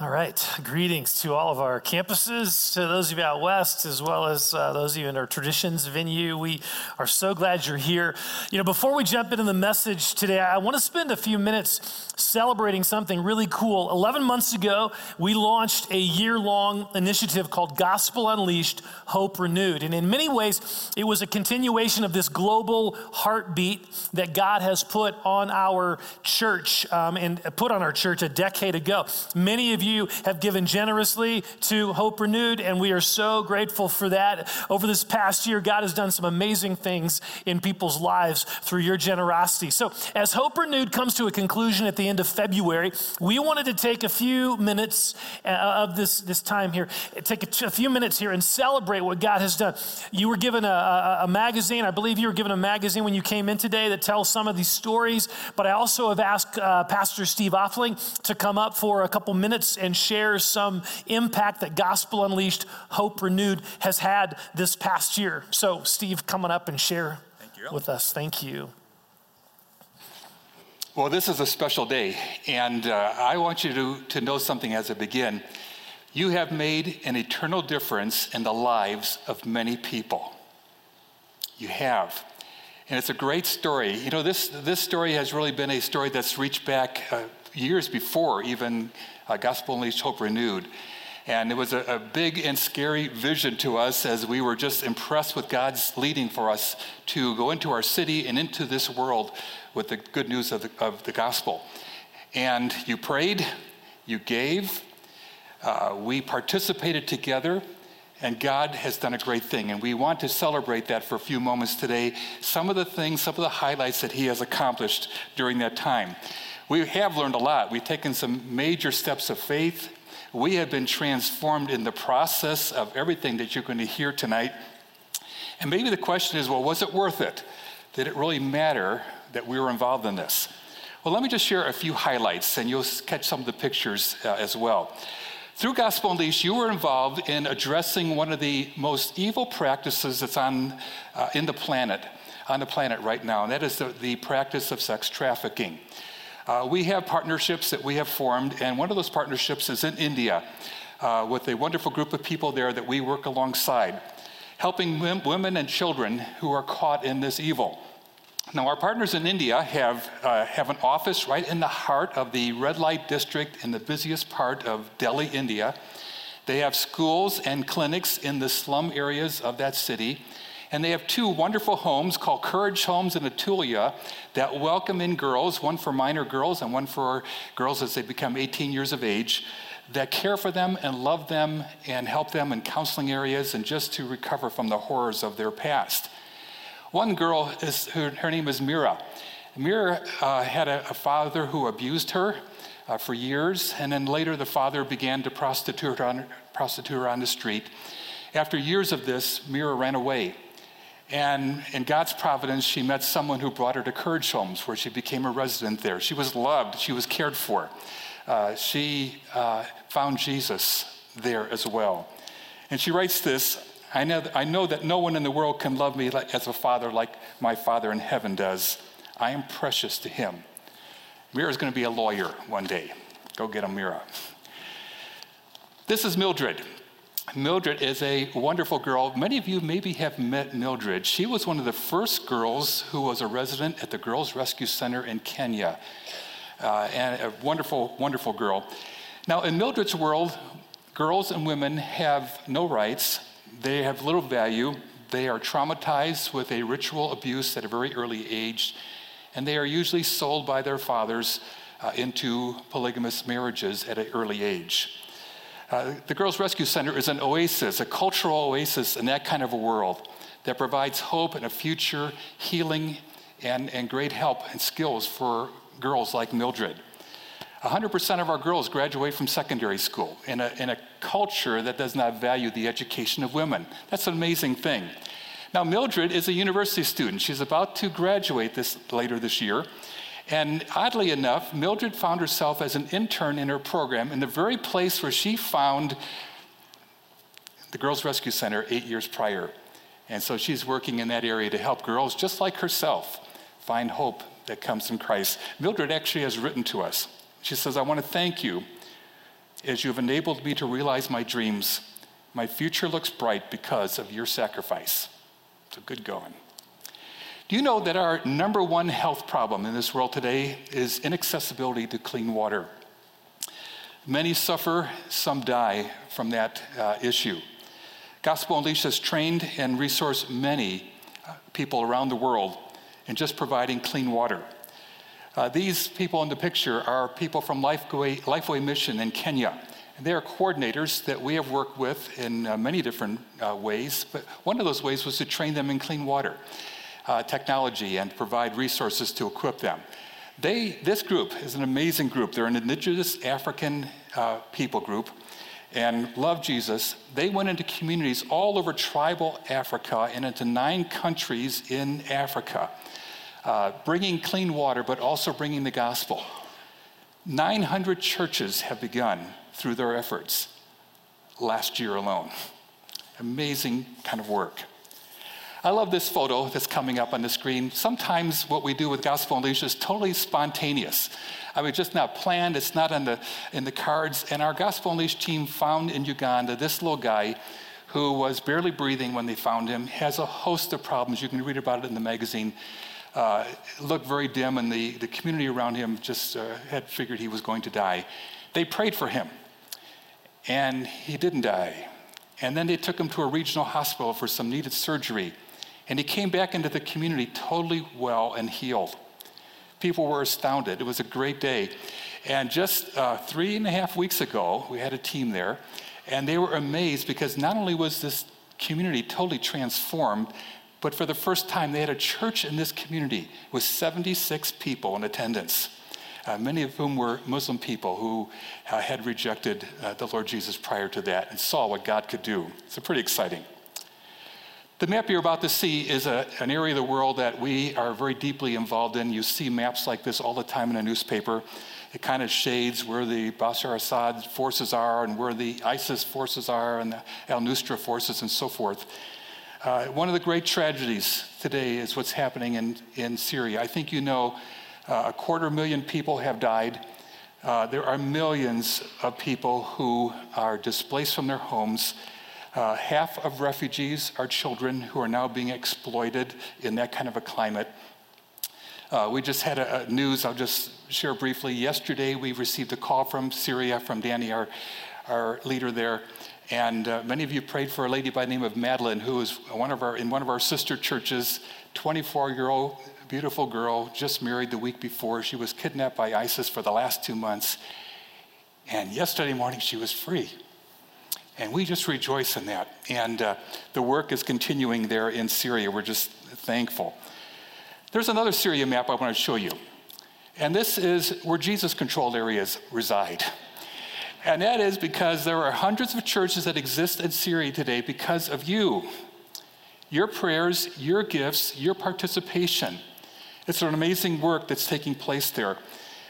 All right. Greetings to all of our campuses, to those of you out west, as well as uh, those of you in our traditions venue. We are so glad you're here. You know, before we jump into the message today, I want to spend a few minutes celebrating something really cool. 11 months ago, we launched a year long initiative called Gospel Unleashed Hope Renewed. And in many ways, it was a continuation of this global heartbeat that God has put on our church um, and put on our church a decade ago. Many of you you have given generously to Hope Renewed, and we are so grateful for that. Over this past year, God has done some amazing things in people's lives through your generosity. So, as Hope Renewed comes to a conclusion at the end of February, we wanted to take a few minutes uh, of this, this time here, take a, few minutes here and celebrate what God has done. You were given a, a, a magazine, I believe you were given a magazine when you came in today that tells some of these stories, but I also have asked uh, Pastor Steve Offling to come up for a couple minutes and share some impact that Gospel Unleashed Hope Renewed has had this past year. So, Steve, coming up and share with us. Thank you. Well, this is a special day, and uh, I want you to, to know something as I begin. You have made an eternal difference in the lives of many people. You have. And it's a great story. You know, this, this story has really been a story that's reached back uh, years before even uh, Gospel Unleashed Hope Renewed. And it was a, a, big and scary vision to us as we were just impressed with God's leading for us to go into our city and into this world with the good news of the, of the gospel. And you prayed, you gave, uh, we participated together, and God has done a great thing. And we want to celebrate that for a few moments today. Some of the things, some of the highlights that He has accomplished during that time. We have learned a lot. We've taken some major steps of faith. We have been transformed in the process of everything that you're going to hear tonight. And maybe the question is well, was it worth it? Did it really matter that we were involved in this? Well, let me just share a few highlights and you'll catch some of the pictures uh, as well. Through Gospel Unleashed, you were involved in addressing one of the most evil practices that's on, uh, in the planet, on the planet right now, and that is the, the practice of sex trafficking. Uh, we have partnerships that we have formed, and one of those partnerships is in India uh, with a wonderful group of people there that we work alongside, helping women and children who are caught in this evil. Now, our partners in India have, uh, have an office right in the heart of the red light district in the busiest part of Delhi, India. They have schools and clinics in the slum areas of that city. And they have two wonderful homes called Courage Homes in Atulia that welcome in girls, one for minor girls and one for girls as they become 18 years of age, that care for them and love them and help them in counseling areas and just to recover from the horrors of their past. One girl, is, her, her name is Mira. Mira uh, had a, a, father who abused her uh, for years, and then later the father began to prostitute her, on, prostitute her on the street. After years of this, Mira ran away. And in God's providence, she met someone who brought her to Courage Homes, where she became a resident there. She was loved, she was cared for. Uh, she uh, found Jesus there as well. And she writes this I know, I know that no one in the world can love me as a father like my Father in heaven does. I am precious to him. Mira's going to be a lawyer one day. Go get a Mira. This is Mildred. Mildred is a wonderful girl. Many of you maybe have met Mildred. She was one of the first girls who was a resident at the Girls Rescue Center in Kenya. Uh, and a wonderful, wonderful girl. Now, in Mildred's world, girls and women have no rights, they have little value, they are traumatized with a ritual abuse at a very early age, and they are usually sold by their fathers uh, into polygamous marriages at an early age. Uh, the Girls Rescue Center is an oasis, a cultural oasis in that kind of a world that provides hope and a future, healing, and, and great help and skills for girls like Mildred. 100% of our girls graduate from secondary school in a, in a culture that does not value the education of women. That's an amazing thing. Now, Mildred is a university student. She's about to graduate this, later this year. And oddly enough, Mildred found herself as an intern in her program in the very place where she found the Girls Rescue Center eight years prior. And so she's working in that area to help girls just like herself find hope that comes from Christ. Mildred actually has written to us. She says, I want to thank you. as you have enabled me to realize my dreams. My future looks bright because of your sacrifice. So good going. Do you know that our number one health problem in this world today is inaccessibility to clean water? Many suffer, some die from that uh, issue. Gospel Unleashed has trained and resourced many uh, people around the world in just providing clean water. Uh, these people in the picture are people from Lifeway, Lifeway Mission in Kenya. They are coordinators that we have worked with in uh, many different uh, ways, but one of those ways was to train them in clean water uh, technology and provide resources to equip them. They, this group is an amazing group. They're an indigenous African uh, people group and love Jesus. They went into communities all over tribal Africa and into nine countries in Africa, uh, bringing clean water, but also bringing the gospel. 900 churches have begun through their efforts last year alone. Amazing kind of work. I love this photo that's coming up on the screen. Sometimes what we do with Gospel Unleashed is totally spontaneous. I mean, just not planned, it's not in the, in the cards. And our Gospel Unleashed team found in Uganda this little guy who was barely breathing when they found him, has a host of problems. You can read about it in the magazine. Uh, looked very dim, and the, the community around him just uh, had figured he was going to die. They prayed for him, and he didn't die. And then they took him to a regional hospital for some needed surgery. And he came back into the community totally well and healed. People were astounded. It was a great day. And just uh, three and a half weeks ago, we had a team there, and they were amazed because not only was this community totally transformed, but for the first time, they had a church in this community with 76 people in attendance, uh, many of whom were Muslim people who uh, had rejected uh, the Lord Jesus prior to that and saw what God could do. It's pretty exciting. The map you're about to see is a, an area of the world that we are very deeply involved in. You see maps like this all the time in a newspaper. It kind of shades where the Bashar Assad forces are and where the ISIS forces are and the al Nusra forces and so forth. Uh, one of the great tragedies today is what's happening in, in Syria. I think you know uh, a quarter million people have died. Uh, there are millions of people who are displaced from their homes uh, half of refugees are children who are now being exploited in that kind of a climate. Uh, we just had a, a, news, I'll just share briefly. Yesterday, we received a call from Syria, from Danny, our, our leader there. And uh, many of you prayed for a lady by the name of Madeline, who is one of our, in one of our sister churches, 24 year old, beautiful girl, just married the week before. She was kidnapped by ISIS for the last two months. And yesterday morning, she was free. And we just rejoice in that. And uh, the work is continuing there in Syria. We're just thankful. There's another Syria map I want to show you. And this is where Jesus controlled areas reside. And that is because there are hundreds of churches that exist in Syria today because of you. Your prayers, your gifts, your participation. It's an amazing work that's taking place there.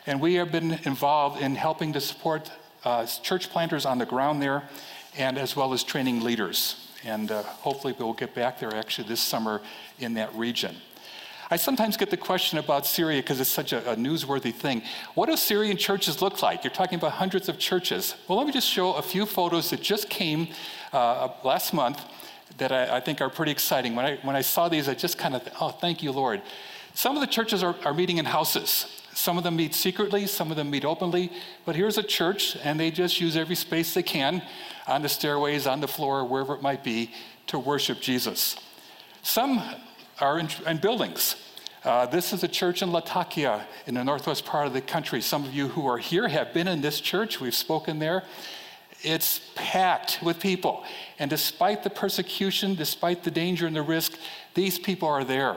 And we have been involved in helping to support uh, church planters on the ground there and as well as training leaders. And uh, hopefully we'll get back there actually this summer in that region. I sometimes get the question about Syria because it's such a, a, newsworthy thing. What do Syrian churches look like? You're talking about hundreds of churches. Well, let me just show a few photos that just came uh, last month that I, I, think are pretty exciting. When I, when I saw these, I just kind of, oh, thank you, Lord. Some of the churches are, are meeting in houses. Some of them meet secretly, some of them meet openly. But here's a church, and they just use every space they can on the stairways, on the floor, wherever it might be, to worship Jesus. Some are in, in buildings. Uh, this is a church in Latakia in the northwest part of the country. Some of you who are here have been in this church. We've spoken there. It's packed with people. And despite the persecution, despite the danger and the risk, these people are there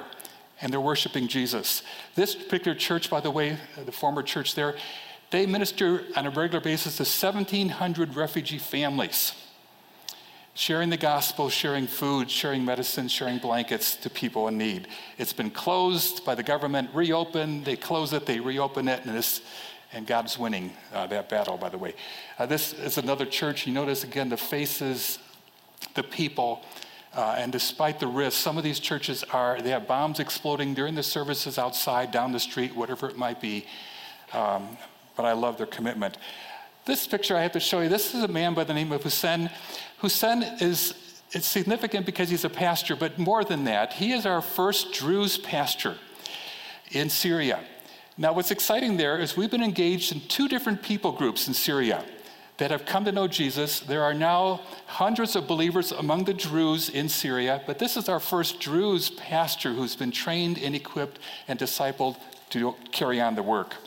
and they're worshiping Jesus. This particular church, by the way, the former church there, they minister on a regular basis to 1,700 refugee families, sharing the gospel, sharing food, sharing medicine, sharing blankets to people in need. It's been closed by the government, reopened, they close it, they reopen it, and, this, and God's winning uh, that battle, by the way. Uh, this is another church. You notice again the faces, the people. Uh, and despite the risk, some of these churches are, they have bombs exploding during the services outside, down the street, whatever it might be. Um, but I love their commitment. This picture I have to show you, this is a man by the name of Hussein. Hussein is it's significant because he's a pastor, but more than that, he is our first Druze pastor in Syria. Now, what's exciting there is we've been engaged in two different people groups in Syria that have come to know Jesus. There are now hundreds of believers among the Druze in Syria, but this is our first Druze pastor who's been trained and equipped and discipled to carry on the work.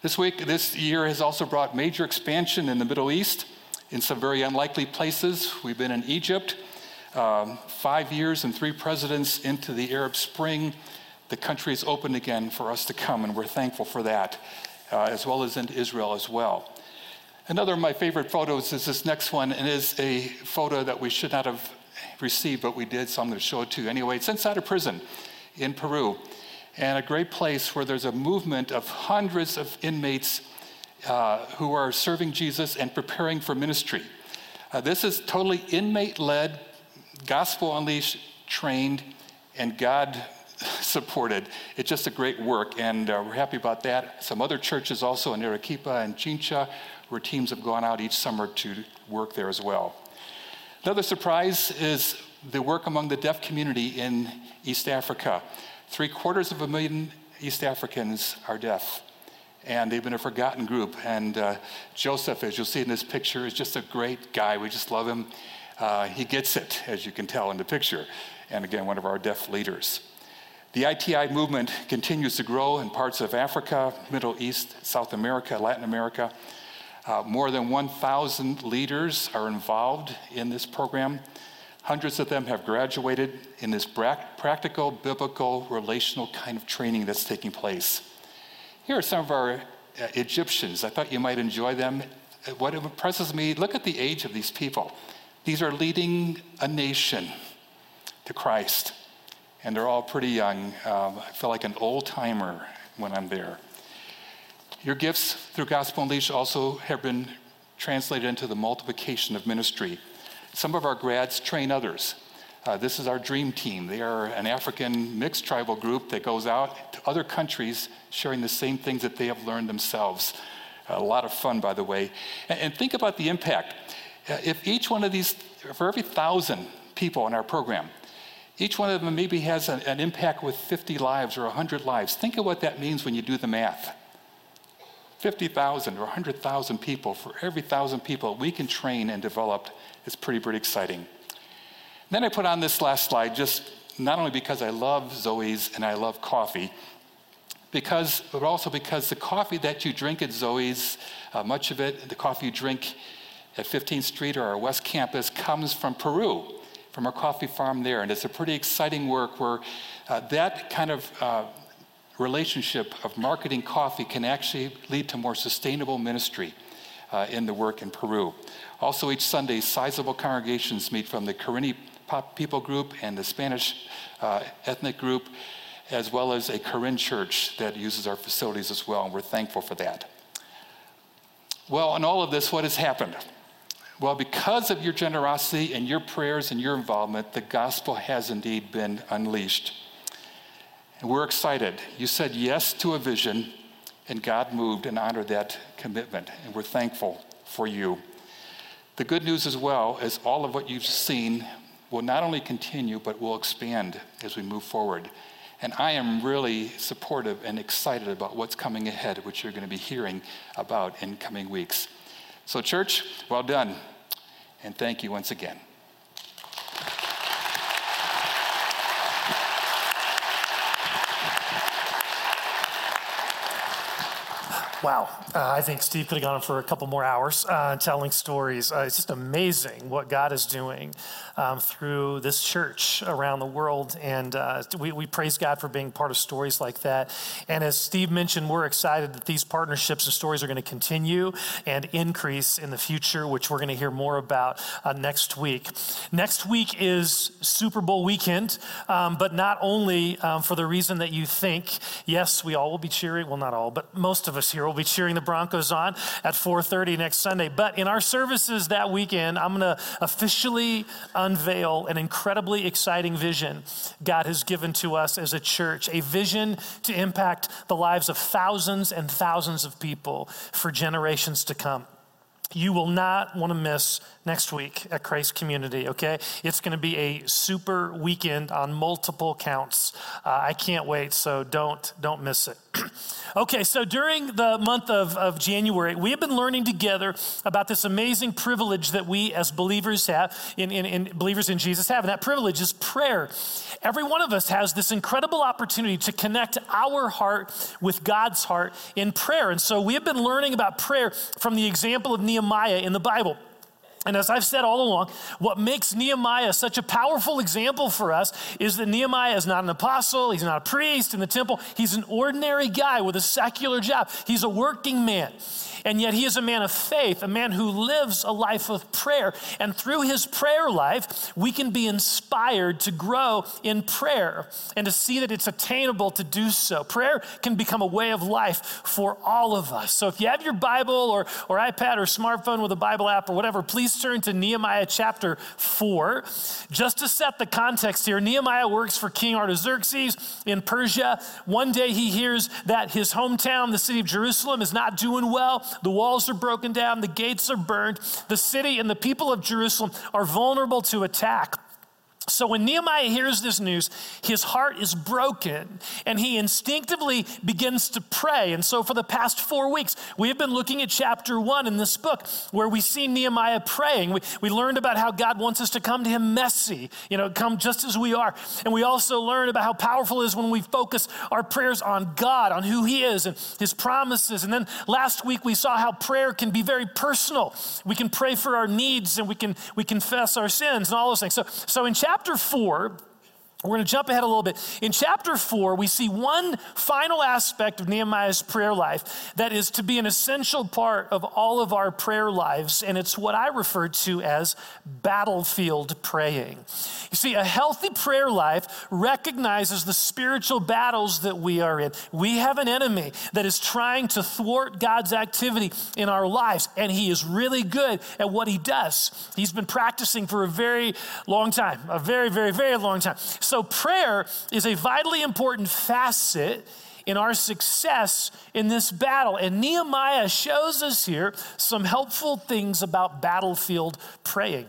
This week, this year has also brought major expansion in the Middle East in some very unlikely places. We've been in Egypt, um, five years and three presidents into the Arab Spring. The country is open again for us to come, and we're thankful for that, uh, as well as into Israel as well. Another of my favorite photos is this next one, and is a photo that we should not have received, but we did, so I'm going to show it to you anyway. It's inside a prison in Peru, and a great place where there's a movement of hundreds of inmates uh, who are serving Jesus and preparing for ministry. Uh, this is totally inmate led, gospel unleashed, trained, and God supported. It's just a great work, and uh, we're happy about that. Some other churches also in Arequipa and Chincha where teams have gone out each summer to work there as well. Another surprise is the work among the deaf community in East Africa. Three quarters of a million East Africans are deaf, and they've been a forgotten group. And uh, Joseph, as you'll see in this picture, is just a great guy. We just love him. Uh, he gets it, as you can tell in the picture. And again, one of our deaf leaders. The ITI movement continues to grow in parts of Africa, Middle East, South America, Latin America. Uh, more than 1,000 leaders are involved in this program. Hundreds of them have graduated in this practical, biblical, relational kind of training that's taking place. Here are some of our uh, Egyptians. I thought you might enjoy them. Uh, what impresses me, look at the age of these people. These are leading a nation to Christ, and they're all pretty young. Um, I feel like an old timer when I'm there. Your gifts through Gospel Unleashed also have been translated into the multiplication of ministry. Some of our grads train others. Uh, this is our dream team. They are an African mixed tribal group that goes out to other countries sharing the same things that they have learned themselves. A lot of fun, by the way. And, and think about the impact. Uh, if each one of these, for every thousand people in our program, each one of them maybe has an, an impact with 50 lives or 100 lives. Think of what that means when you do the math. 50,000 or 100,000 people, for every thousand people we can train and develop is pretty, pretty exciting. Then I put on this last slide just not only because I love Zoe's and I love coffee, because, but also because the coffee that you drink at Zoe's, uh, much of it, the coffee you drink at 15th Street or our West Campus, comes from Peru, from our coffee farm there. And it's a pretty exciting work where uh, that kind of uh, relationship of marketing coffee can actually lead to more sustainable ministry uh, in the work in Peru. Also, each Sunday, sizable congregations meet from the Karenni people group and the Spanish uh, ethnic group, as well as a Karen church that uses our facilities as well, and we're thankful for that. Well, in all of this, what has happened? Well, because of your generosity and your prayers and your involvement, the gospel has indeed been unleashed. We're excited. You said yes to a vision, and God moved and honored that commitment. And we're thankful for you. The good news as well is all of what you've seen will not only continue, but will expand as we move forward. And I am really supportive and excited about what's coming ahead, which you're going to be hearing about in coming weeks. So, church, well done. And thank you once again. Wow. Uh, I think Steve could have gone for a couple more hours uh, telling stories. Uh, it's just amazing what God is doing um, through this church around the world. And uh, we, we praise God for being part of stories like that. And as Steve mentioned, we're excited that these partnerships and stories are going to continue and increase in the future, which we're going to hear more about uh, next week. Next week is Super Bowl weekend, um, but not only um, for the reason that you think, yes, we all will be cheering. Well, not all, but most of us here We'll be cheering the Broncos on at 4:30 next Sunday. But in our services that weekend, I'm going to officially unveil an incredibly exciting vision God has given to us as a church, a vision to impact the lives of thousands and thousands of people for generations to come. You will not want to miss next week at Christ Community, okay? It's going to be a super weekend on multiple counts. Uh, I can't wait, so don't, don't miss it. okay, so during the month of, of January, we have been learning together about this amazing privilege that we as believers have, in, in, in believers in Jesus have, and that privilege is prayer. Every one of us has this incredible opportunity to connect our heart with God's heart in prayer. And so we have been learning about prayer from the example of Nehemiah in the Bible. And as I've said all along, what makes Nehemiah such a powerful example for us is that Nehemiah is not an apostle, he's not a priest in the temple, he's an ordinary guy with a secular job. He's a working man. And yet he is a man of faith, a man who lives a life of prayer. And through his prayer life, we can be inspired to grow in prayer and to see that it's attainable to do so. Prayer can become a way of life for all of us. So if you have your Bible or, or iPad or smartphone with a Bible app or whatever, please turn to Nehemiah chapter 4. Just to set the context here, Nehemiah works for King Artaxerxes in Persia. One day he hears that his hometown, the city of Jerusalem, is not doing well. The walls are broken down, the gates are burned. The city and the people of Jerusalem are vulnerable to attack. So when Nehemiah hears this news, his heart is broken and he instinctively begins to pray. And so for the past four weeks, we have been looking at chapter one in this book where we see Nehemiah praying. We, we learned about how God wants us to come to him messy, you know, come just as we are. And we also learned about how powerful it is when we focus our prayers on God, on who he is and his promises. And then last week we saw how prayer can be very personal. We can pray for our needs and we can we confess our sins and all those things. So, so in chapter chapter 4, we're going to jump ahead a little bit. In chapter four, we see one final aspect of Nehemiah's prayer life that is to be an essential part of all of our prayer lives, and it's what I refer to as battlefield praying. You see, a healthy prayer life recognizes the spiritual battles that we are in. We have an enemy that is trying to thwart God's activity in our lives, and he is really good at what he does. He's been practicing for a very long time, a very, very, very long time. So so, prayer is a vitally important facet in our success in this battle. And Nehemiah shows us here some helpful things about battlefield praying.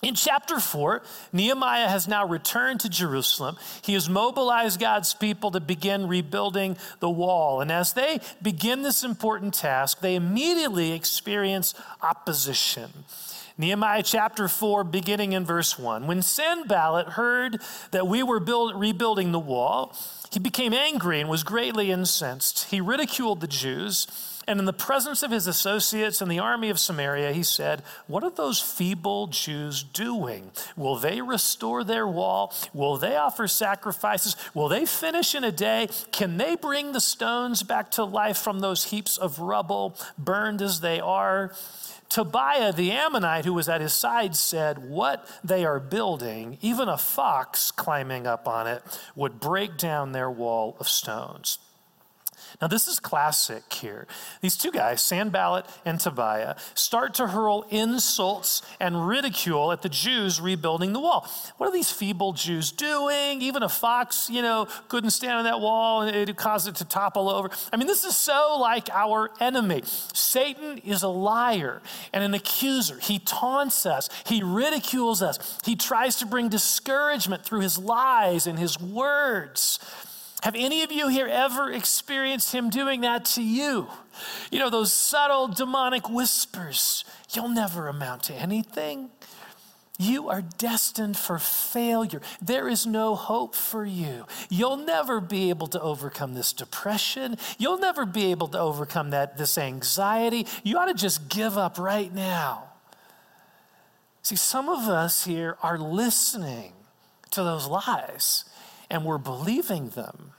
In chapter 4, Nehemiah has now returned to Jerusalem. He has mobilized God's people to begin rebuilding the wall. And as they begin this important task, they immediately experience opposition. Nehemiah chapter 4, beginning in verse 1. When Sanballat heard that we were build, rebuilding the wall, he became angry and was greatly incensed. He ridiculed the Jews, and in the presence of his associates and the army of Samaria, he said, What are those feeble Jews doing? Will they restore their wall? Will they offer sacrifices? Will they finish in a day? Can they bring the stones back to life from those heaps of rubble, burned as they are? Tobiah the Ammonite, who was at his side, said, What they are building, even a fox climbing up on it, would break down their wall of stones. Now, this is classic here. These two guys, Sanballat and Tobiah, start to hurl insults and ridicule at the Jews rebuilding the wall. What are these feeble Jews doing? Even a fox, you know, couldn't stand on that wall and it caused it to topple over. I mean, this is so like our enemy. Satan is a liar and an accuser. He taunts us, he ridicules us, he tries to bring discouragement through his lies and his words. Have any of you here ever experienced him doing that to you? You know, those subtle demonic whispers. You'll never amount to anything. You are destined for failure. There is no hope for you. You'll never be able to overcome this depression. You'll never be able to overcome that this anxiety. You ought to just give up right now. See, some of us here are listening to those lies and we're believing them.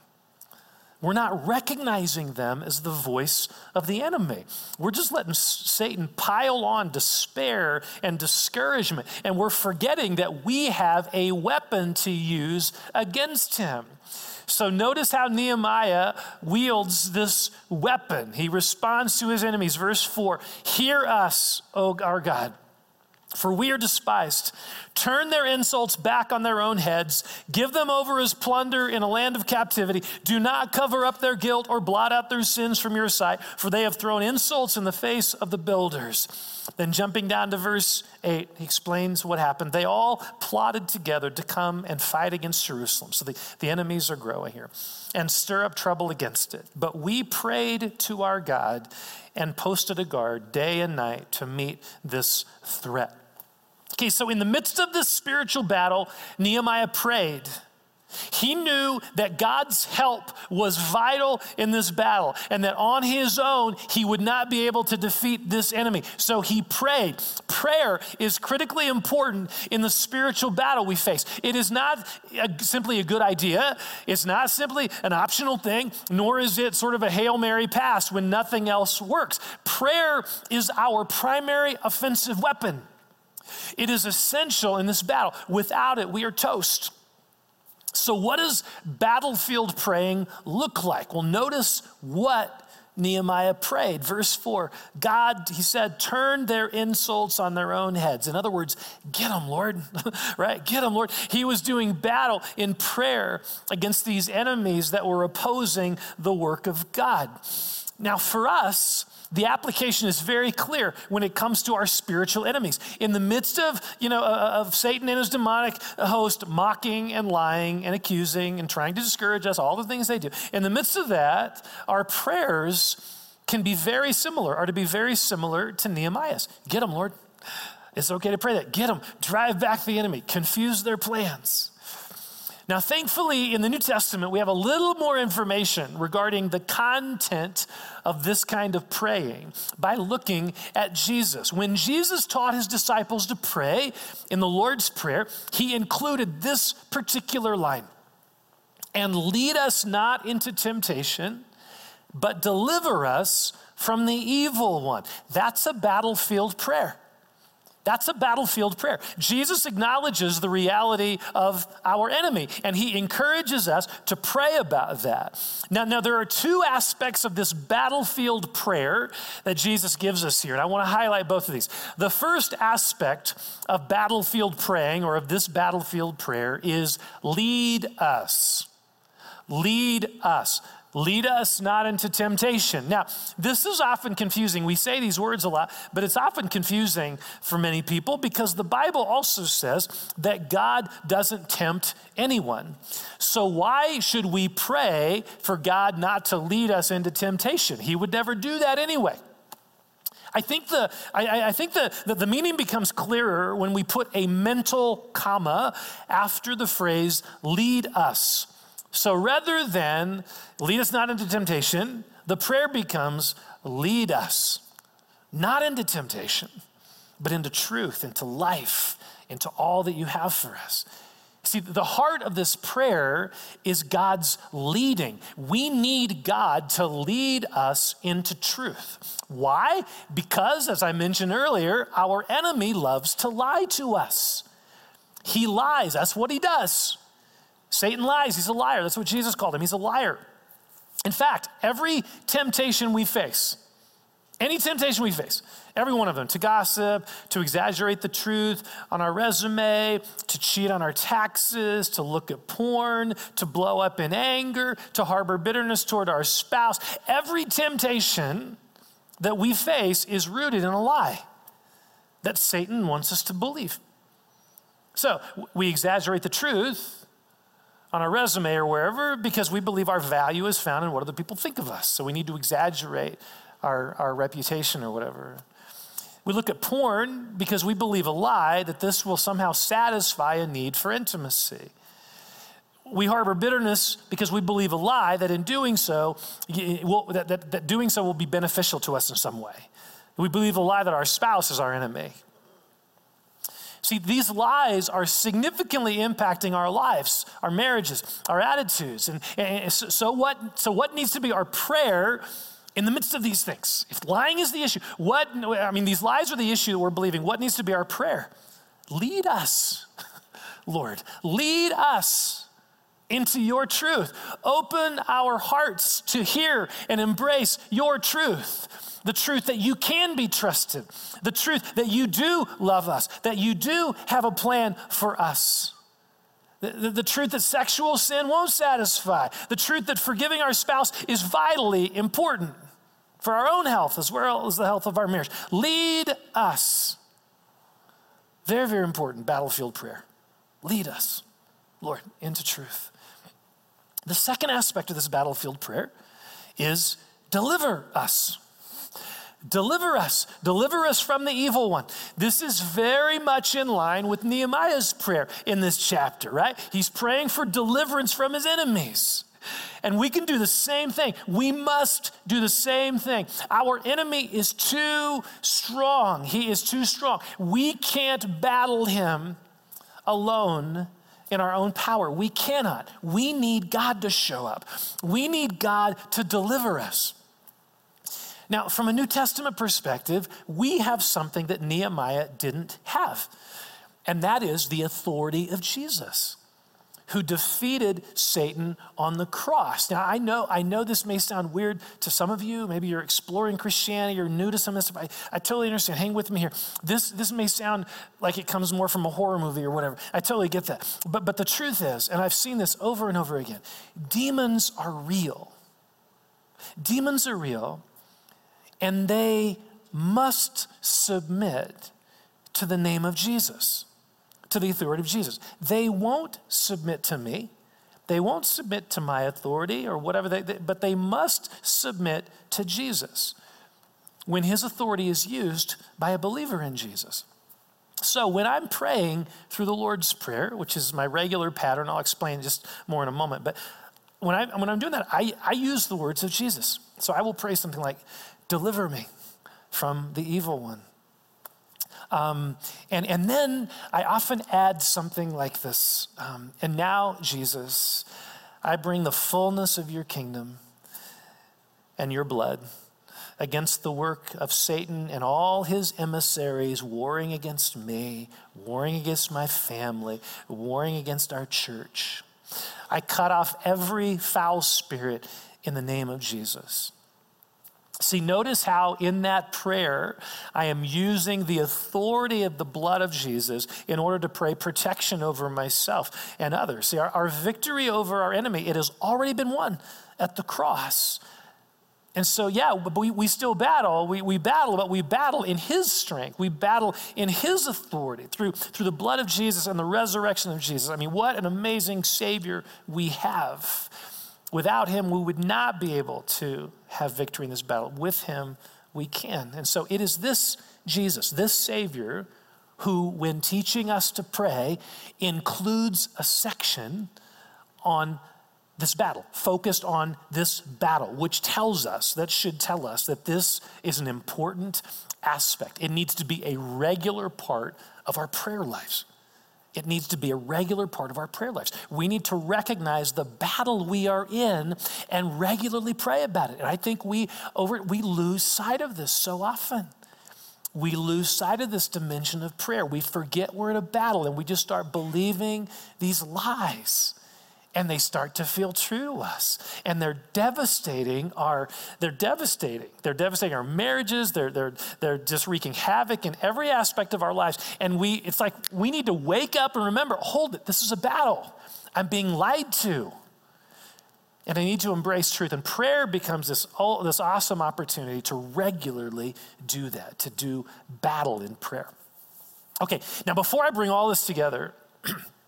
We're not recognizing them as the voice of the enemy. We're just letting Satan pile on despair and discouragement, and we're forgetting that we have a weapon to use against him. So notice how Nehemiah wields this weapon. He responds to his enemies. Verse 4 Hear us, O our God. For we are despised. Turn their insults back on their own heads. Give them over as plunder in a land of captivity. Do not cover up their guilt or blot out their sins from your sight, for they have thrown insults in the face of the builders. Then, jumping down to verse 8, he explains what happened. They all plotted together to come and fight against Jerusalem. So the, the enemies are growing here and stir up trouble against it. But we prayed to our God and posted a guard day and night to meet this threat. Okay, so in the midst of this spiritual battle, Nehemiah prayed. He knew that God's help was vital in this battle and that on his own he would not be able to defeat this enemy. So he prayed. Prayer is critically important in the spiritual battle we face. It is not a, simply a good idea, it's not simply an optional thing, nor is it sort of a Hail Mary pass when nothing else works. Prayer is our primary offensive weapon. It is essential in this battle. Without it, we are toast. So, what does battlefield praying look like? Well, notice what Nehemiah prayed. Verse 4 God, he said, turn their insults on their own heads. In other words, get them, Lord, right? Get them, Lord. He was doing battle in prayer against these enemies that were opposing the work of God. Now, for us, the application is very clear when it comes to our spiritual enemies. In the midst of, you know, uh, uh, of Satan and his demonic host mocking and lying and accusing and trying to discourage us, all the things they do. In the midst of that, our prayers can be very similar, are to be very similar to Nehemiah's. Get them, Lord. It's okay to pray that. Get them. Drive back the enemy. Confuse their plans. Now, thankfully, in the New Testament, we have a little more information regarding the content of this kind of praying by looking at Jesus. When Jesus taught his disciples to pray in the Lord's Prayer, he included this particular line and lead us not into temptation, but deliver us from the evil one. That's a battlefield prayer. That's a battlefield prayer. Jesus acknowledges the reality of our enemy, and he encourages us to pray about that. Now, now there are two aspects of this battlefield prayer that Jesus gives us here, and I want to highlight both of these. The first aspect of battlefield praying, or of this battlefield prayer, is lead us. Lead us. Lead us not into temptation. Now, this is often confusing. We say these words a lot, but it's often confusing for many people because the Bible also says that God doesn't tempt anyone. So, why should we pray for God not to lead us into temptation? He would never do that anyway. I think the, I, I think the, the, the meaning becomes clearer when we put a mental comma after the phrase lead us. So rather than lead us not into temptation, the prayer becomes lead us not into temptation, but into truth, into life, into all that you have for us. See, the heart of this prayer is God's leading. We need God to lead us into truth. Why? Because, as I mentioned earlier, our enemy loves to lie to us. He lies, that's what he does. Satan lies, he's a liar. That's what Jesus called him. He's a liar. In fact, every temptation we face, any temptation we face, every one of them, to gossip, to exaggerate the truth on our resume, to cheat on our taxes, to look at porn, to blow up in anger, to harbor bitterness toward our spouse, every temptation that we face is rooted in a lie that Satan wants us to believe. So we exaggerate the truth on our resume or wherever because we believe our value is found in what other people think of us. So we need to exaggerate our, our reputation or whatever. We look at porn because we believe a lie that this will somehow satisfy a need for intimacy. We harbor bitterness because we believe a lie that in doing so, that, that, that doing so will be beneficial to us in some way. We believe a lie that our spouse is our enemy. See, these lies are significantly impacting our lives, our marriages, our attitudes. And, and so, what, so, what needs to be our prayer in the midst of these things? If lying is the issue, what, I mean, these lies are the issue that we're believing. What needs to be our prayer? Lead us, Lord. Lead us into your truth. Open our hearts to hear and embrace your truth the truth that you can be trusted, the truth that you do love us, that you do have a plan for us. The, the, the, truth that sexual sin won't satisfy, the truth that forgiving our spouse is vitally important for our own health as well as the health of our marriage. Lead us. Very, very important battlefield prayer. Lead us, Lord, into truth. The second aspect of this battlefield prayer is deliver us. Deliver us, deliver us from the evil one. This is very much in line with Nehemiah's prayer in this chapter, right? He's praying for deliverance from his enemies. And we can do the same thing. We must do the same thing. Our enemy is too strong. He is too strong. We can't battle him alone in our own power. We cannot. We need God to show up, we need God to deliver us. Now, from a New Testament perspective, we have something that Nehemiah didn't have, and that is the authority of Jesus who defeated Satan on the cross. Now, I know, I know this may sound weird to some of you. Maybe you're exploring Christianity, you're new to some of this. I, I totally understand. Hang with me here. This, this may sound like it comes more from a horror movie or whatever. I totally get that. But, but the truth is, and I've seen this over and over again, demons are real. Demons are real, and they must submit to the name of Jesus, to the authority of Jesus. They won't submit to me. They won't submit to my authority or whatever, they, they, but they must submit to Jesus when his authority is used by a believer in Jesus. So, when I'm praying through the Lord's Prayer, which is my regular pattern, I'll explain just more in a moment, but when, I, when I'm doing that, I, I use the words of Jesus. So, I will pray something like, Deliver me from the evil one. Um, and, and then I often add something like this um, And now, Jesus, I bring the fullness of your kingdom and your blood against the work of Satan and all his emissaries warring against me, warring against my family, warring against our church. I cut off every foul spirit in the name of Jesus. See, notice how in that prayer I am using the authority of the blood of Jesus in order to pray protection over myself and others. See, our, our victory over our enemy, it has already been won at the cross. And so, yeah, we, we still battle. We, we battle, but we battle in His strength. We battle in His authority through, through the blood of Jesus and the resurrection of Jesus. I mean, what an amazing Savior we have. Without him, we would not be able to have victory in this battle. With him, we can. And so it is this Jesus, this Savior, who, when teaching us to pray, includes a section on this battle, focused on this battle, which tells us, that should tell us that this is an important aspect. It needs to be a regular part of our prayer lives. It needs to be a regular part of our prayer lives. We need to recognize the battle we are in and regularly pray about it. And I think we over we lose sight of this so often. We lose sight of this dimension of prayer. We forget we're in a battle and we just start believing these lies and they start to feel true to us. And they're devastating our they're devastating. They're devastating our marriages. They're, they're, they're just wreaking havoc in every aspect of our lives. And we it's like we need to wake up and remember hold it. This is a battle i'm being lied to. And i need to embrace truth. And prayer becomes this, oh, this awesome opportunity to regularly do that to do battle in prayer. Okay now before i bring all this together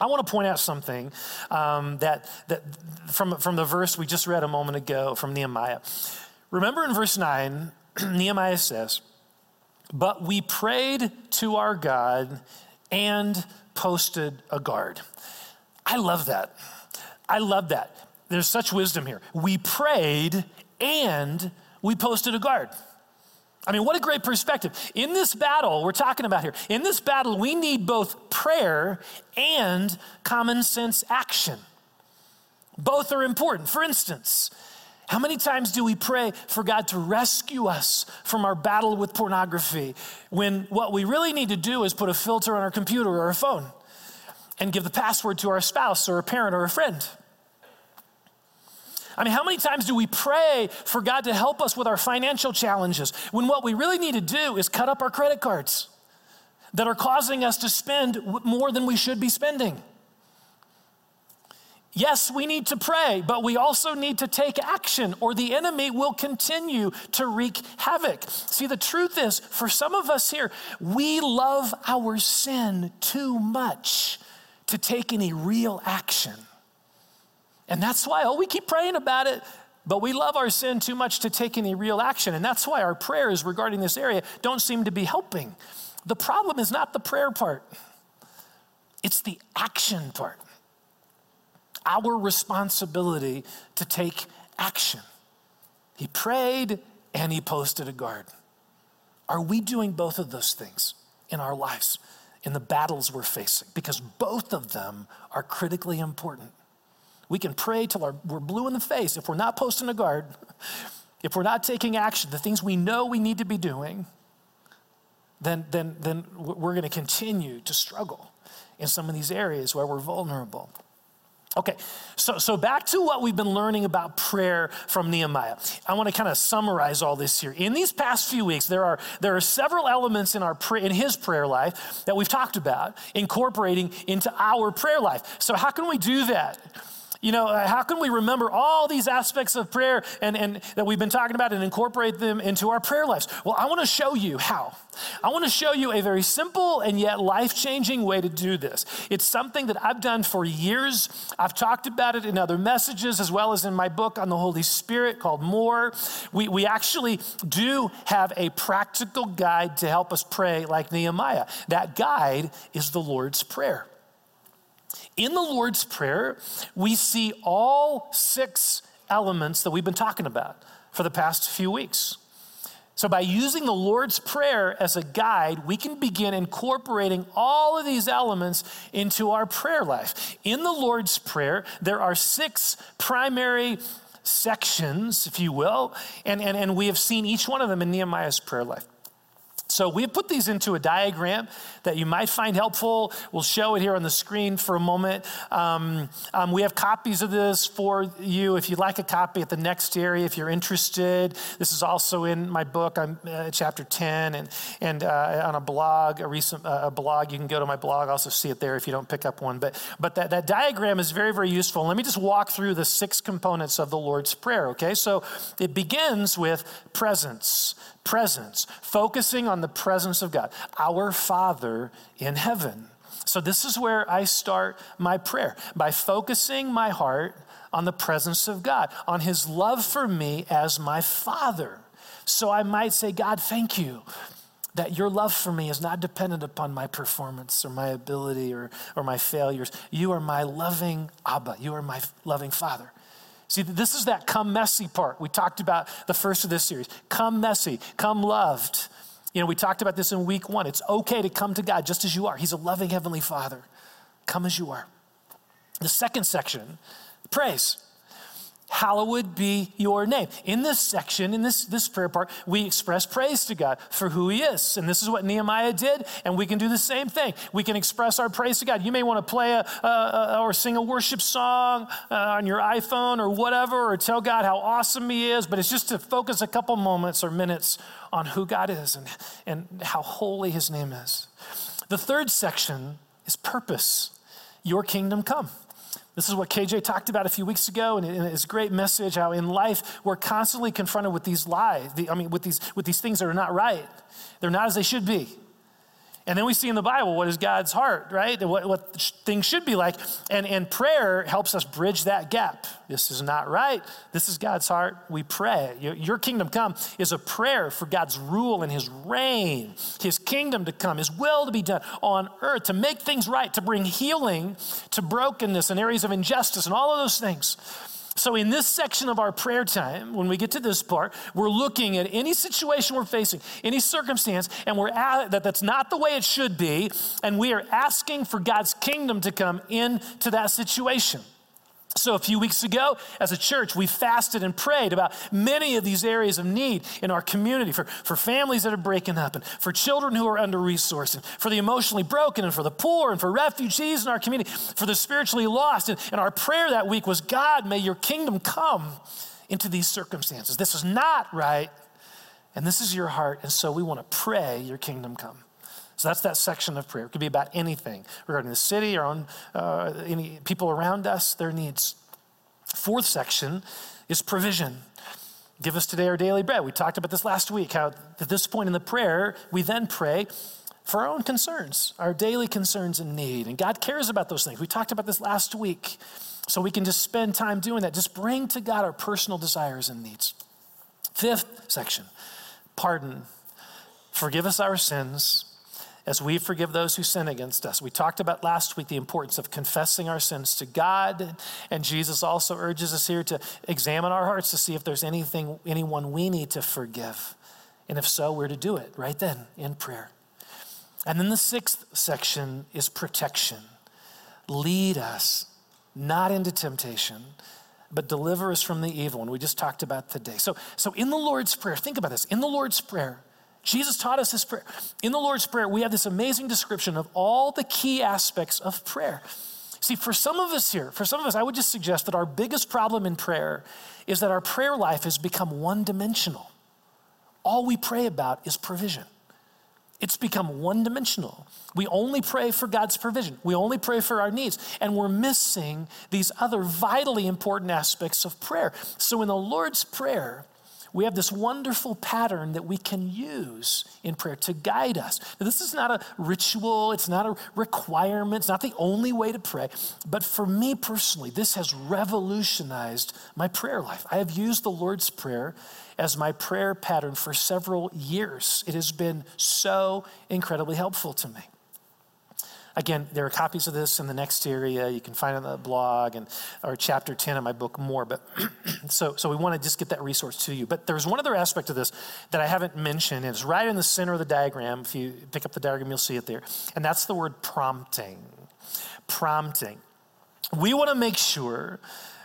I want to point out something um, that, that from, from the verse we just read a moment ago from Nehemiah. Remember in verse 9, Nehemiah says, But we prayed to our God and posted a guard. I love that. I love that. There's such wisdom here. We prayed and we posted a guard. I mean, what a great perspective. In this battle we're talking about here, in this battle, we need both prayer and common sense action. Both are important. For instance, how many times do we pray for God to rescue us from our battle with pornography when what we really need to do is put a filter on our computer or our phone and give the password to our spouse or a parent or a friend? I mean, how many times do we pray for God to help us with our financial challenges when what we really need to do is cut up our credit cards that are causing us to spend more than we should be spending? Yes, we need to pray, but we also need to take action, or the enemy will continue to wreak havoc. See, the truth is, for some of us here, we love our sin too much to take any real action. And that's why, oh, we keep praying about it, but we love our sin too much to take any real action. And that's why our prayers regarding this area don't seem to be helping. The problem is not the prayer part, it's the action part our responsibility to take action. He prayed and he posted a guard. Are we doing both of those things in our lives, in the battles we're facing? Because both of them are critically important. We can pray till our, we're blue in the face if we're not posting a guard, if we're not taking action, the things we know we need to be doing, then, then, then we're going to continue to struggle in some of these areas where we're vulnerable. Okay, so, so back to what we've been learning about prayer from Nehemiah. I want to kind of summarize all this here. In these past few weeks, there are, there are several elements in, our in his prayer life that we've talked about incorporating into our prayer life. So, how can we do that? You know, uh, how can we remember all these aspects of prayer and, and that we've been talking about and incorporate them into our prayer lives? Well, I want to show you how. I want to show you a very simple and yet life changing way to do this. It's something that I've done for years. I've talked about it in other messages as well as in my book on the Holy Spirit called More. We, we actually do have a practical guide to help us pray like Nehemiah. That guide is the Lord's Prayer. In the Lord's Prayer, we see all six elements that we've been talking about for the past few weeks. So, by using the Lord's Prayer as a guide, we can begin incorporating all of these elements into our prayer life. In the Lord's Prayer, there are six primary sections, if you will, and, and, and we have seen each one of them in Nehemiah's prayer life. So we have put these into a diagram that you might find helpful. We'll show it here on the screen for a moment. Um, um, we have copies of this for you if you'd like a copy at the next area if you're interested. This is also in my book. I'm uh, chapter 10 and, and uh, on a blog, a recent uh, a blog. You can go to my blog, also see it there if you don't pick up one. But, but that, that diagram is very, very useful. Let me just walk through the six components of the Lord's Prayer, okay? So it begins with presence presence, focusing on the presence of God, our Father in heaven. So, this is where I start my prayer by focusing my heart on the presence of God, on His love for me as my Father. So, I might say, God, thank you that your love for me is not dependent upon my performance or my ability or, or my failures. You are my loving Abba, you are my loving Father. See, this is that come messy part. We talked about the first of this series. Come messy, come loved. You know, we talked about this in week one. It's okay to come to God just as you are. He's a loving Heavenly Father. Come as you are. The second section, praise hallowed be your name. In this section, in this, this prayer part, we express praise to God for who he is. And this is what Nehemiah did, and we can do the same thing. We can express our praise to God. You may want to play a, a, a or sing a worship song uh, on your iPhone or whatever, or tell God how awesome he is, but it's just to focus a couple moments or minutes on who God is and, and how holy his name is. The third section is purpose. Your kingdom come. This is what KJ talked about a few weeks ago in his great message how in life we're constantly confronted with these lies, I mean, with these, with these things that are not right. They're not as they should be. And then we see in the Bible what is God's heart, right? What, what things should be like. And, and prayer helps us bridge that gap. This is not right. This is God's heart. We pray. Your, your kingdom come is a prayer for God's rule and his reign, his kingdom to come, his will to be done on earth, to make things right, to bring healing to brokenness and areas of injustice and all of those things. So, in this section of our prayer time, when we get to this part, we're looking at any situation we're facing, any circumstance, and we're at, that that's not the way it should be, and we are asking for God's kingdom to come into that situation. So, a few weeks ago, as a church, we fasted and prayed about many of these areas of need in our community for, for families that are breaking up, and for children who are under resourced, and for the emotionally broken, and for the poor, and for refugees in our community, for the spiritually lost. And, and our prayer that week was God, may your kingdom come into these circumstances. This is not right, and this is your heart, and so we want to pray your kingdom come. So that's that section of prayer. It could be about anything regarding the city, our own, uh, any people around us, their needs. Fourth section is provision. Give us today our daily bread. We talked about this last week, how at this point in the prayer, we then pray for our own concerns, our daily concerns and need. And God cares about those things. We talked about this last week. So we can just spend time doing that. Just bring to God our personal desires and needs. Fifth section pardon. Forgive us our sins as we forgive those who sin against us. We talked about last week the importance of confessing our sins to God, and Jesus also urges us here to examine our hearts to see if there's anything, anyone we need to forgive. And if so, we're to do it right then in prayer. And then the sixth section is protection. Lead us not into temptation, but deliver us from the evil And we just talked about today. So, so in the Lord's Prayer, think about this. In the Lord's Prayer, Jesus taught us this prayer. In the Lord's Prayer, we have this amazing description of all the key aspects of prayer. See, for some of us here, for some of us, I would just suggest that our biggest problem in prayer is that our prayer life has become one dimensional. All we pray about is provision. It's become one dimensional. We only pray for God's provision. We only pray for our needs. And we're missing these other vitally important aspects of prayer. So in the Lord's Prayer, we have this wonderful pattern that we can use in prayer to guide us. Now, this is not a ritual, it's not a requirement, it's not the only way to pray. But for me personally, this has revolutionized my prayer life. I have used the Lord's Prayer as my prayer pattern for several years. It has been so incredibly helpful to me. Again, there are copies of this in the next area. You can find it on the blog and or chapter 10 of my book more. But so, so we want to just get that resource to you. But there's one other aspect of this that I haven't mentioned, and it's right in the center of the diagram. If you pick up the diagram, you'll see it there. And that's the word prompting. Prompting. We want to make sure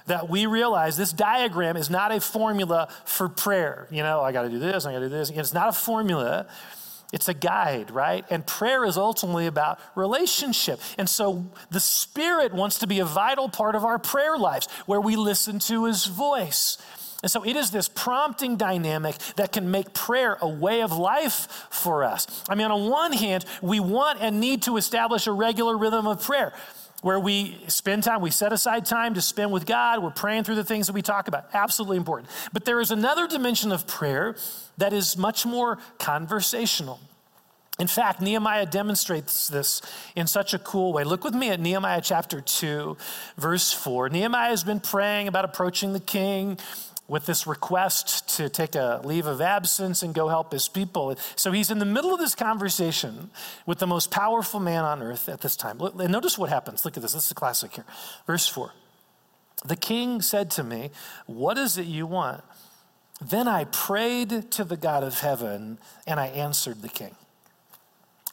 that we realize this diagram is not a formula for prayer. You know, I got to do this, I got to do this. It's not a formula. It's a guide, right? And prayer is ultimately about relationship. And so the Spirit wants to be a vital part of our prayer lives where we listen to His voice. And so it is this prompting dynamic that can make prayer a way of life for us. I mean, on one hand, we want and need to establish a regular rhythm of prayer where we spend time, we set aside time to spend with God, we're praying through the things that we talk about. Absolutely important. But there is another dimension of prayer that is much more conversational. In fact, Nehemiah demonstrates this in such a cool way. Look with me at Nehemiah chapter 2, verse 4. Nehemiah has been praying about approaching the king with this request to take a leave of absence and go help his people. So he's in the middle of this conversation with the most powerful man on earth at this time. And notice what happens. Look at this. This is a classic here. Verse 4. The king said to me, What is it you want? Then I prayed to the God of heaven and I answered the king.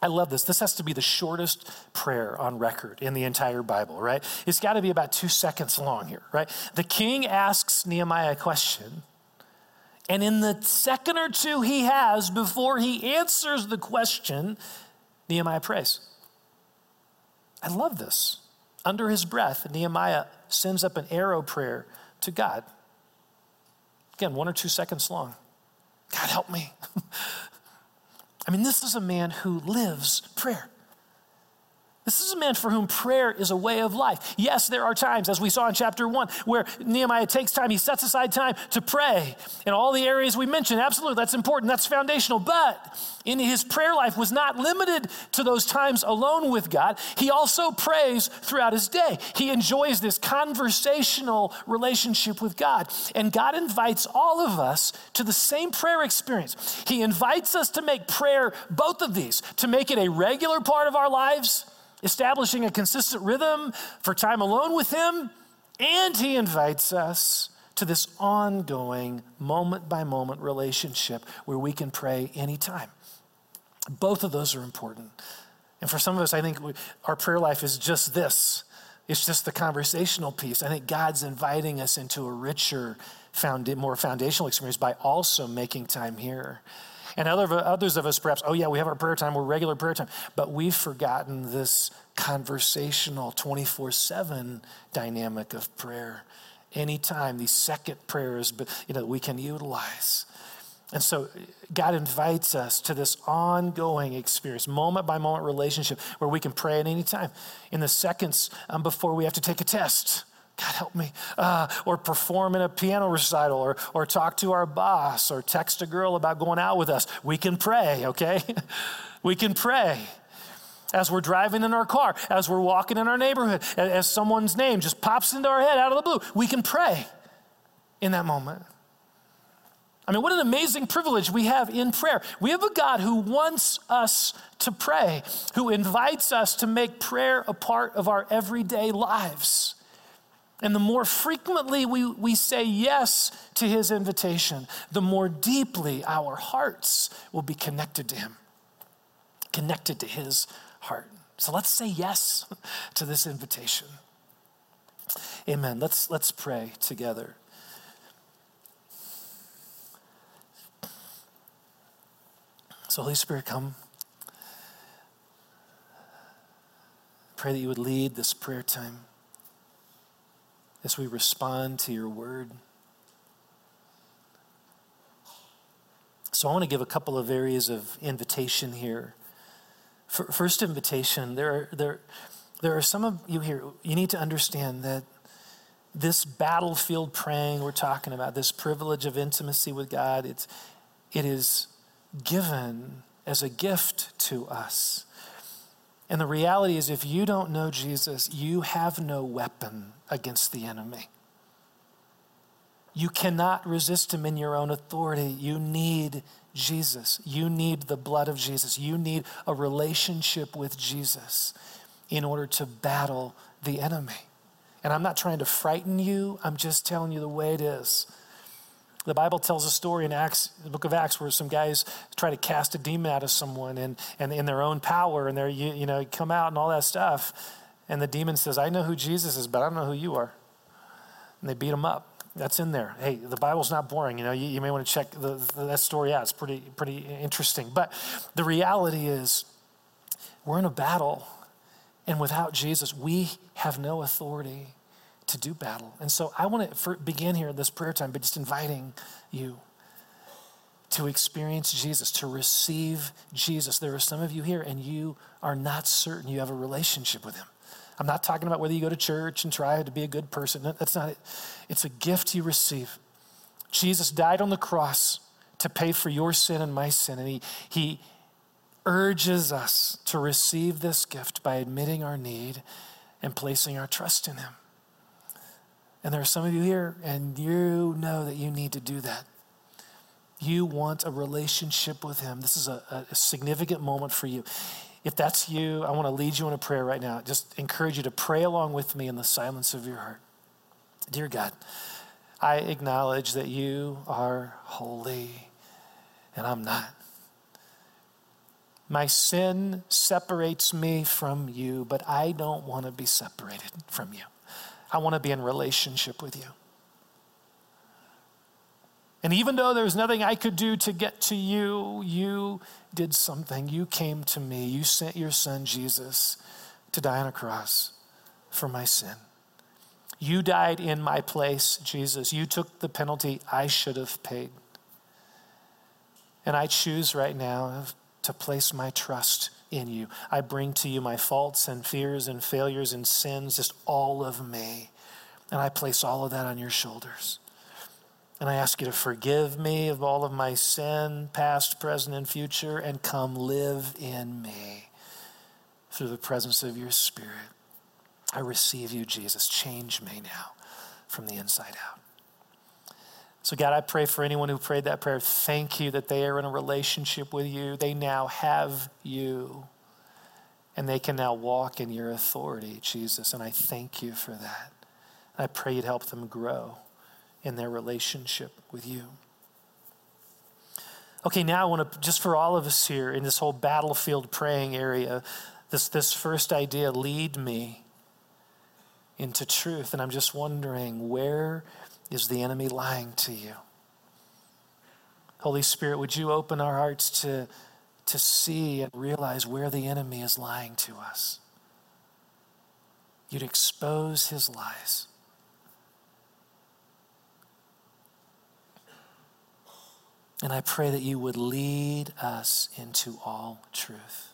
I love this. This has to be the shortest prayer on record in the entire Bible, right? It's got to be about two seconds long here, right? The king asks Nehemiah a question, and in the second or two he has before he answers the question, Nehemiah prays. I love this. Under his breath, Nehemiah sends up an arrow prayer to God. Again, one or two seconds long. God, help me. I mean, this is a man who lives prayer. This is a man for whom prayer is a way of life. Yes, there are times, as we saw in chapter one, where Nehemiah takes time, he sets aside time to pray in all the areas we mentioned. Absolutely, that's important, that's foundational. But in his prayer life was not limited to those times alone with God. He also prays throughout his day. He enjoys this conversational relationship with God. And God invites all of us to the same prayer experience. He invites us to make prayer, both of these, to make it a regular part of our lives establishing a consistent rhythm for time alone with Him, And he invites us to this ongoing, moment by moment relationship where we can pray anytime. Both of those are important. And for some of us, I think we, our prayer life is just this it's just the conversational piece. I think God's inviting us into a richer, found, more foundational experience by also making time here. And other, others of us, perhaps, oh yeah, we have our prayer time, we're regular prayer time, but we've forgotten this conversational 24 7 dynamic of prayer. Anytime, these second prayers, but you know, we can utilize. And so God invites us to this ongoing experience, moment by moment relationship where we can pray at any time in the seconds um, before we have to take a test. God help me. Uh, or perform in a piano recital, or, or talk to our boss, or text a girl about going out with us. We can pray, okay? we can pray. As we're driving in our car, as we're walking in our neighborhood, as someone's name just pops into our head out of the blue, we can pray in that moment. I mean, what an amazing privilege we have in prayer. We have a God who wants us to pray, who invites us to make prayer a part of our everyday lives. And the more frequently we, we say yes to his invitation, the more deeply our hearts will be connected to him, connected to his heart. So let's say yes to this invitation. Amen. Let's, let's pray together. So, Holy Spirit, come. Pray that you would lead this prayer time as we respond to your word. So, I want to give a couple of areas of invitation here. First invitation, there are, there, there are some of you here, you need to understand that this battlefield praying we're talking about, this privilege of intimacy with God, it's, it is given as a gift to us. And the reality is, if you don't know Jesus, you have no weapon against the enemy. You cannot resist him in your own authority. You need Jesus. You need the blood of Jesus. You need a relationship with Jesus in order to battle the enemy. And I'm not trying to frighten you, I'm just telling you the way it is. The Bible tells a story in Acts, the book of Acts, where some guys try to cast a demon out of someone and, and in their own power, and they're, you, you know, come out and all that stuff. And the demon says, I know who Jesus is, but I don't know who you are. And they beat him up. That's in there. Hey, the Bible's not boring. You know, you, you may want to check the, the, that story out. It's pretty, pretty interesting. But the reality is, we're in a battle, and without Jesus, we have no authority to do battle. And so I want to begin here this prayer time by just inviting you to experience Jesus, to receive Jesus. There are some of you here and you are not certain you have a relationship with Him. I'm not talking about whether you go to church and try to be a good person. That's not it. It's a gift you receive. Jesus died on the cross to pay for your sin and my sin, and He, he urges us to receive this gift by admitting our need and placing our trust in Him. And there are some of you here, and you know that you need to do that. You want a relationship with Him. This is a, a significant moment for you. If that's you, I want to lead you in a prayer right now. Just encourage you to pray along with me in the silence of your heart. Dear God, I acknowledge that you are holy and I'm not. My sin separates me from you, but I don't want to be separated from you. I want to be in relationship with you. And even though there was nothing I could do to get to you, you did something. You came to me. You sent your son, Jesus, to die on a cross for my sin. You died in my place, Jesus. You took the penalty I should have paid. And I choose right now to place my trust in you. I bring to you my faults and fears and failures and sins, just all of me. And I place all of that on your shoulders. And I ask you to forgive me of all of my sin, past, present, and future, and come live in me through the presence of your Spirit. I receive you, Jesus. Change me now from the inside out. So, God, I pray for anyone who prayed that prayer. Thank you that they are in a relationship with you. They now have you, and they can now walk in your authority, Jesus. And I thank you for that. I pray you'd help them grow in their relationship with you. Okay, now I want to, just for all of us here in this whole battlefield praying area, this, this first idea, lead me into truth. And I'm just wondering, where is the enemy lying to you? Holy Spirit, would you open our hearts to, to see and realize where the enemy is lying to us? You'd expose his lies. And I pray that you would lead us into all truth.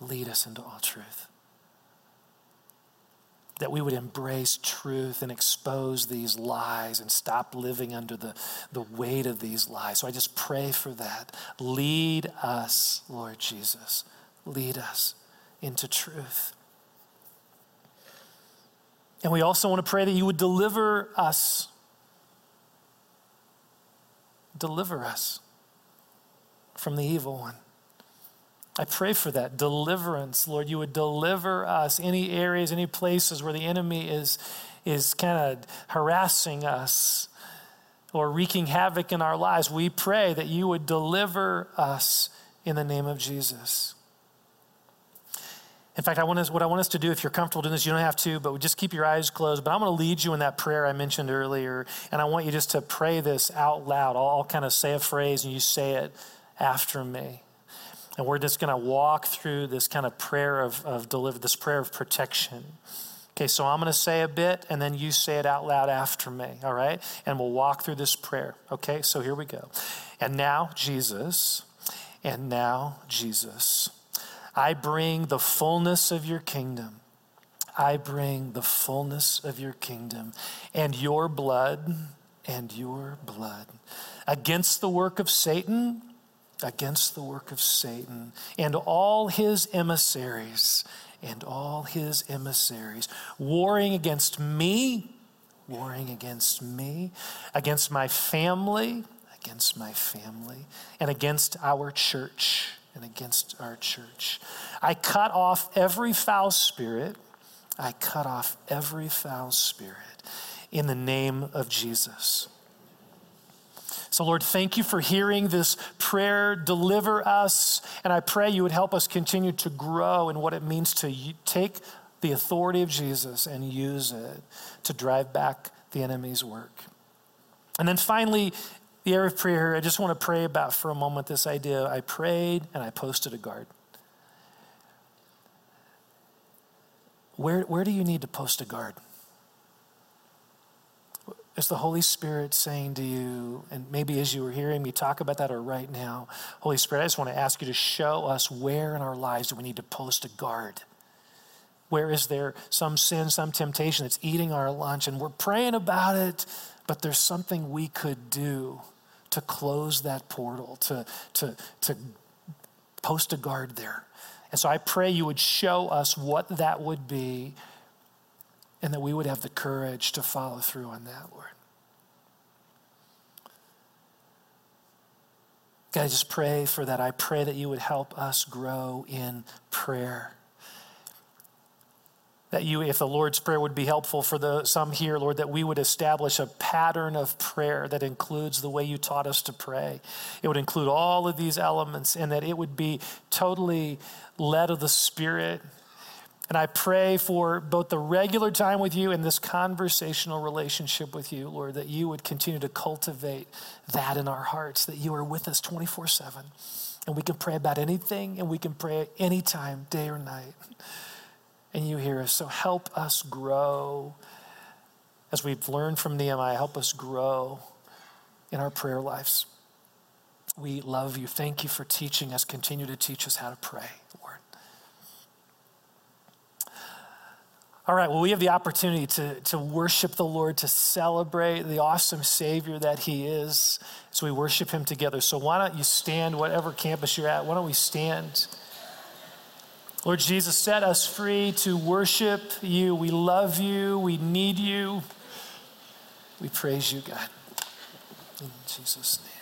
Lead us into all truth. That we would embrace truth and expose these lies and stop living under the, the weight of these lies. So I just pray for that. Lead us, Lord Jesus. Lead us into truth. And we also want to pray that you would deliver us deliver us from the evil one. I pray for that deliverance, Lord. You would deliver us any areas, any places where the enemy is, is kind of harassing us or wreaking havoc in our lives. We pray that you would deliver us in the name of Jesus. In fact, I want us, what I want us to do, if you're comfortable doing this, you don't have to, but just keep your eyes closed. But I'm going to lead you in that prayer I mentioned earlier, and I want you just to pray this out loud. I'll, I'll kind of say a phrase, and you say it after me. And we're just going to walk through this kind of prayer of, of deliver, this prayer of protection. Okay, so I'm going to say a bit, and then you say it out loud after me, all right? And we'll walk through this prayer. Okay, so here we go. And now, Jesus, and now, Jesus. I bring the fullness of your kingdom. I bring the fullness of your kingdom and your blood and your blood against the work of Satan, against the work of Satan and all his emissaries and all his emissaries, warring against me, warring against me, against my family, against my family, and against our church and against our church. I cut off every foul spirit. I cut off every foul spirit in the name of Jesus. So, Lord, thank you for hearing this prayer. Deliver us. And I pray you would help us continue to grow in what it means to take the authority of Jesus and use it to drive back the enemy's work. And then finally, the area of prayer, I just want to pray about for a moment this idea. I prayed and I posted a guard. Where, where do you need to post a guard? Is the Holy Spirit saying to you, and maybe as you were hearing me talk about that or right now, Holy Spirit, I just want to ask you to show us where in our lives do we need to post a guard? Where is there some sin, some temptation that's eating our lunch, and we're praying about it, but there's something we could do to close that portal, to, to, to post a guard there. And so I pray you would show us what that would be and that we would have the courage to follow through on that, Lord. God, I just pray for that. I pray that you would help us grow in prayer that you, if the Lord's Prayer would be helpful for the some here, Lord, that we would establish a pattern of prayer that includes the way you taught us to pray. It would include all of these elements and that it would be totally led of the Spirit. And I pray for both the regular time with you and this conversational relationship with you, Lord, that you would continue to cultivate that in our hearts, that you are with us 24 7. And we can pray about anything and we can pray anytime, day or night and you hear us. So help us grow as we've learned from Nehemiah, help us grow in our prayer lives. We love you. Thank you for teaching us. Continue to teach us how to pray, Lord. All right, well, we have the opportunity to, to worship the Lord, to celebrate the awesome Savior that He is as we worship Him together. So, why don't you stand, whatever campus you're at, why don't we stand? Lord Jesus, set us free to worship you. We love you. We need you. We praise you, God. In Jesus' name.